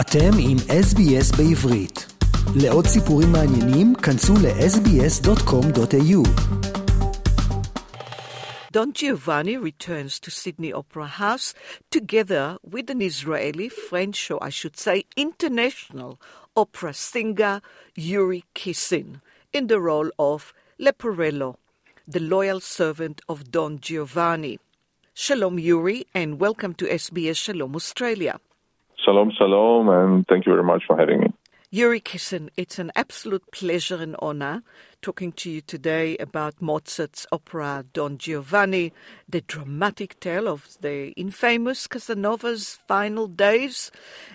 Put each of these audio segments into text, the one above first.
אתם עם SBS בעברית. לעוד סיפורים מעניינים, כנסו ל-sbs.com.au. Don Giovanni returns to Sydney Opera House together with an Israeli, French, or I should say international opera singer Yuri Kissin in the role of Leporello, the loyal servant of Don Giovanni. Shalom Yuri and welcome to SBS Shalom Australia. Shalom, shalom, and thank you very much for having me. Yuri Kissin, it's an absolute pleasure and honor talking to you today about Mozart's opera Don Giovanni, the dramatic tale of the infamous Casanova's final days,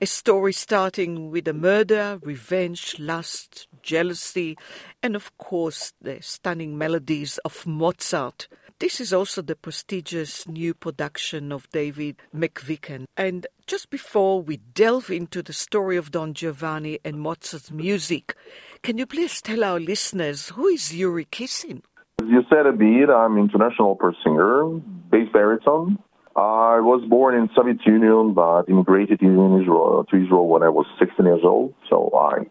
a story starting with a murder, revenge, lust, jealousy, and of course the stunning melodies of Mozart. This is also the prestigious new production of David McVicar. And just before we delve into the story of Don Giovanni and Mozart's music, can you please tell our listeners who is Yuri Kissin? As you said a bit, I'm international opera singer, bass baritone. I was born in Soviet Union, but immigrated in Israel to Israel when I was 16 years old. So I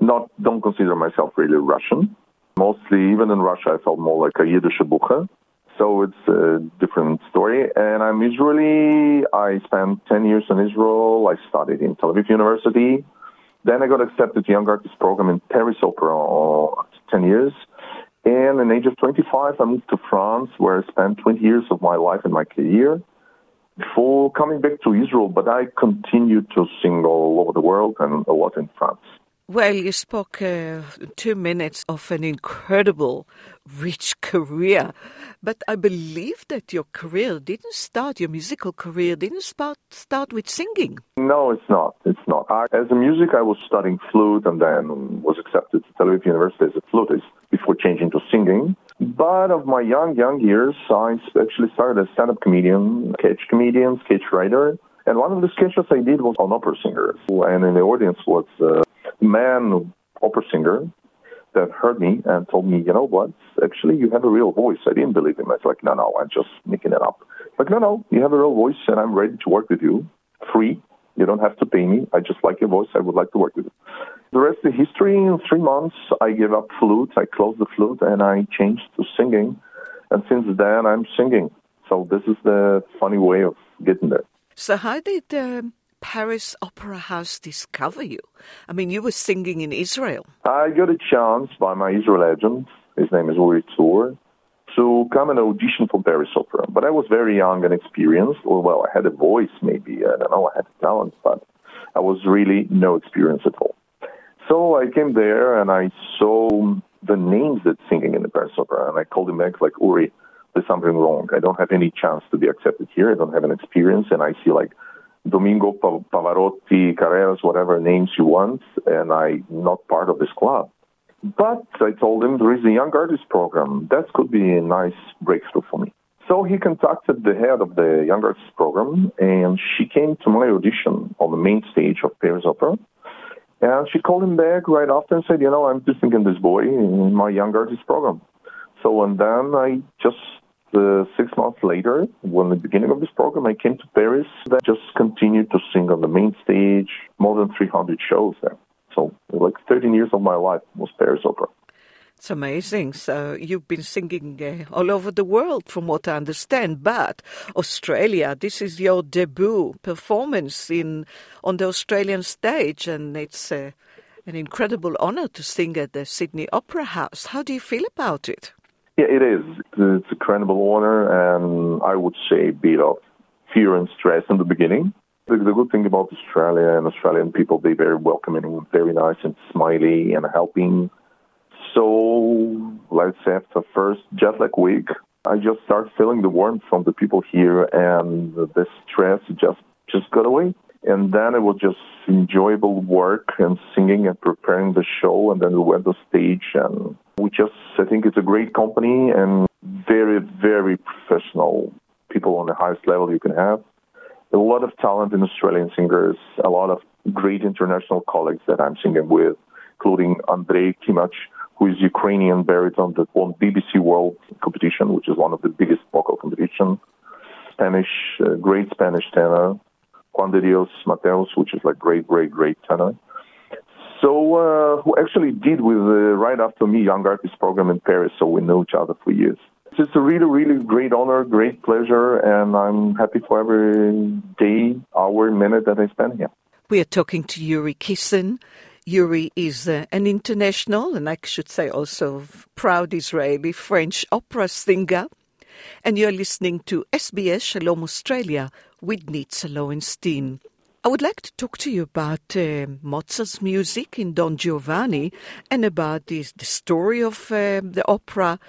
not don't consider myself really Russian. Mostly, even in Russia, I felt more like a Yiddish bucha. So it's a different story. And I'm Israeli. I spent 10 years in Israel. I studied in Tel Aviv University. Then I got accepted to Young Artist Program in Paris Opera for 10 years. And at the age of 25, I moved to France, where I spent 20 years of my life and my career before coming back to Israel. But I continued to sing all over the world and a lot in France. Well, you spoke uh, two minutes of an incredible, rich career, but I believe that your career didn't start, your musical career didn't start, start with singing. No, it's not. It's not. I, as a music, I was studying flute and then was accepted to Tel Aviv University as a flutist before changing to singing. But of my young, young years, I actually started as stand-up comedian, sketch comedian, sketch writer. And one of the sketches I did was on opera singer. And in the audience was a man, opera singer, that heard me and told me, you know what, actually you have a real voice. I didn't believe him. I was like, no, no, I'm just making it up. Like, no, no, you have a real voice and I'm ready to work with you. Free. You don't have to pay me. I just like your voice. I would like to work with you. The rest of the history, in three months, I gave up flute. I closed the flute and I changed to singing. And since then, I'm singing. So this is the funny way of getting there. So how did um, Paris Opera House discover you? I mean, you were singing in Israel. I got a chance by my Israel agent, his name is Uri Tour. to come and audition for Paris Opera. But I was very young and experienced, or well, I had a voice maybe, I don't know, I had talent, but I was really no experience at all. So I came there and I saw the names that singing in the Paris Opera, and I called him back like, Uri, there's something wrong. I don't have any chance to be accepted here. I don't have an experience, and I see like Domingo Pavarotti, Carreras, whatever names you want, and I'm not part of this club. But I told him there is a young artist program. That could be a nice breakthrough for me. So he contacted the head of the young artist program, and she came to my audition on the main stage of Paris Opera. And she called him back right after and said, you know, I'm thinking this boy in my young artist program. So, and then I just uh, six months later, when the beginning of this program, I came to Paris. I just continued to sing on the main stage, more than 300 shows there. So, like 13 years of my life was Paris Opera. It's amazing. So you've been singing uh, all over the world, from what I understand. But Australia, this is your debut performance in on the Australian stage, and it's uh, an incredible honor to sing at the Sydney Opera House. How do you feel about it? Yeah, it is. It's a incredible honor, and I would say a bit of fear and stress in the beginning. The, the good thing about Australia and Australian people, they're very welcoming, very nice and smiley and helping. So, let's say after first jet lag week, I just start feeling the warmth from the people here, and the stress just just got away. And then it was just enjoyable work and singing and preparing the show, and then we went to stage and we just, I think it's a great company and very, very professional people on the highest level you can have. A lot of talent in Australian singers, a lot of great international colleagues that I'm singing with, including Andrei Kymach, who is Ukrainian baritone that won BBC World Competition, which is one of the biggest vocal competitions. Spanish, uh, great Spanish tenor. Juan de Dios Mateos, which is like great, great, great tenor. So, uh, who actually did with uh, right after me Young Artist program in Paris, so we know each other for years. It's a really, really great honor, great pleasure, and I'm happy for every day, hour, minute that I spend here. We are talking to Yuri Kissin. Yuri is uh, an international, and I should say also proud Israeli French opera singer. And you're listening to SBS Shalom Australia with Nitza Lowenstein. I would like to talk to you about uh, Mozart's music in Don Giovanni and about this, the story of uh, the opera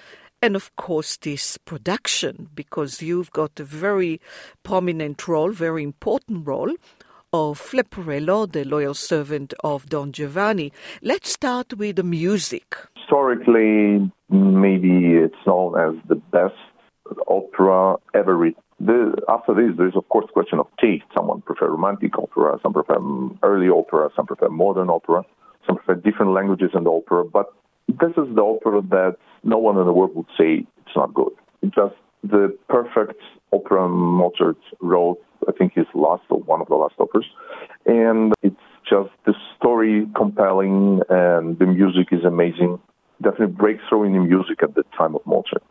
and, of course, this production, because you've got a very prominent role, very important role of Leporello, the loyal servant of Don Giovanni. Let's start with the music. Historically, maybe it's known as the best opera ever written the, after this, there is of course question of taste. Someone prefer romantic opera, some prefer early opera, some prefer modern opera, some prefer different languages in the opera. But this is the opera that no one in the world would say it's not good. It's just the perfect opera Mozart wrote. I think his last or one of the last operas, and it's just the story compelling and the music is amazing. Definitely breakthrough in the music at the time of Mozart.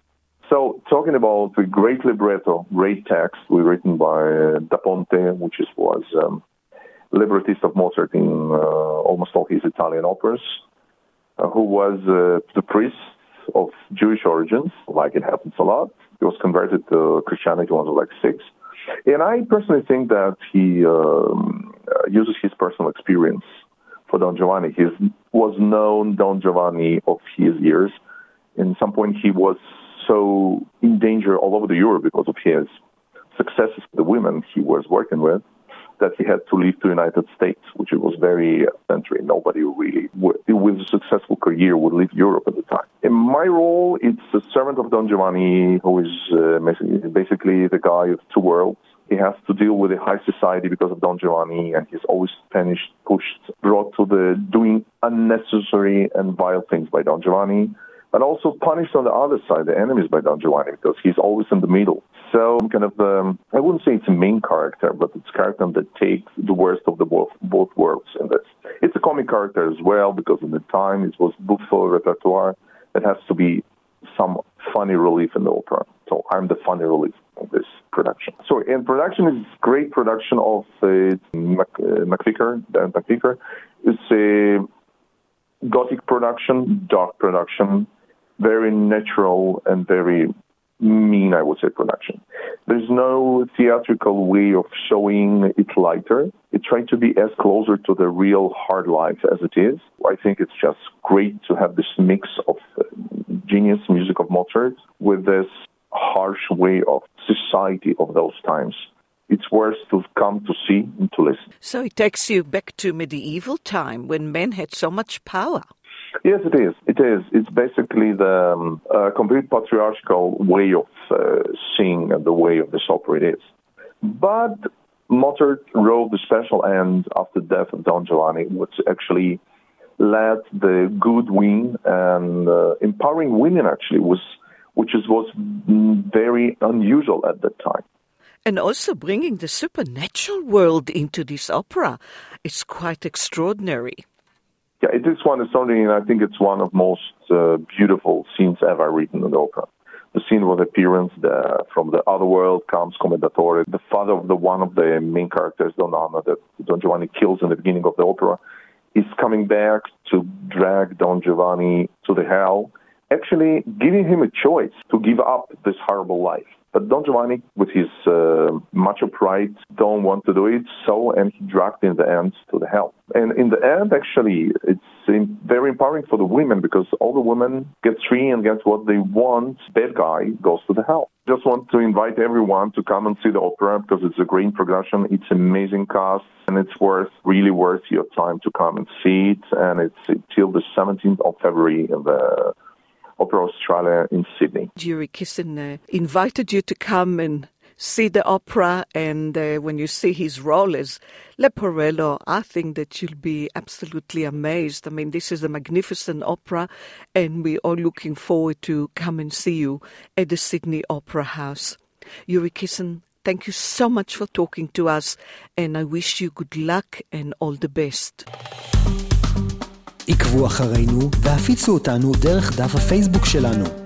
So, talking about the great libretto, great text, we written by uh, Da Ponte, which is, was um, librettist of Mozart in uh, almost all his Italian operas, uh, who was uh, the priest of Jewish origins, like it happens a lot. He was converted to Christianity when he was like six. And I personally think that he um, uh, uses his personal experience for Don Giovanni. He was known Don Giovanni of his years. In some point, he was so in danger all over the Europe because of his successes with the women he was working with that he had to leave the United States, which was very century. Nobody really, with a successful career, would leave Europe at the time. In my role, it's a servant of Don Giovanni, who is uh, basically the guy of two worlds. He has to deal with the high society because of Don Giovanni, and he's always punished, pushed, brought to the doing unnecessary and vile things by Don Giovanni but also punished on the other side, the enemies by Don Giovanni, because he's always in the middle. So kind of, um, I wouldn't say it's a main character, but it's a character that takes the worst of the both, both worlds in this. It's a comic character as well, because in the time it was bookful repertoire. It has to be some funny relief in the opera. So I'm the funny relief of this production. So in production is great production of uh, Mac, uh, Dan. It's a gothic production, dark production, very natural and very mean, I would say, production. There's no theatrical way of showing it lighter. It tries to be as closer to the real hard life as it is. I think it's just great to have this mix of uh, genius music of Mozart with this harsh way of society of those times. It's worth to come to see and to listen. So it takes you back to medieval time when men had so much power. Yes, it is. It is. It's basically the um, uh, complete patriarchal way of uh, seeing the way of the opera it is. But Mozart wrote the special end after the death of Don Giovanni, which actually led the good win and uh, empowering women actually was, which is, was very unusual at that time. And also bringing the supernatural world into this opera. It's quite extraordinary. Yeah, this one is something I think it's one of most uh, beautiful scenes ever written in the opera. The scene with appearance the, from the other world comes Commendatore, the father of the one of the main characters, Donna Anna, that Don Giovanni kills in the beginning of the opera, is coming back to drag Don Giovanni to the hell, actually giving him a choice to give up this horrible life. But Don Giovanni, with his uh, macho pride, don't want to do it, so, and he dragged in the end to the hell. And in the end, actually, it's very empowering for the women because all the women get free and get what they want. Bad guy goes to the hell. Just want to invite everyone to come and see the opera because it's a great production. It's amazing cast and it's worth, really worth your time to come and see it. And it's till the 17th of February in the Opera Australia in Sydney. Yuri Kissin uh, invited you to come and see the opera and uh, when you see his role as Leporello, I think that you'll be absolutely amazed. I mean, this is a magnificent opera, and we are looking forward to come and see you at the Sydney Opera House. Yuri Kissin, thank you so much for talking to us, and I wish you good luck and all the best. עקבו אחרינו והפיצו אותנו דרך דף הפייסבוק שלנו.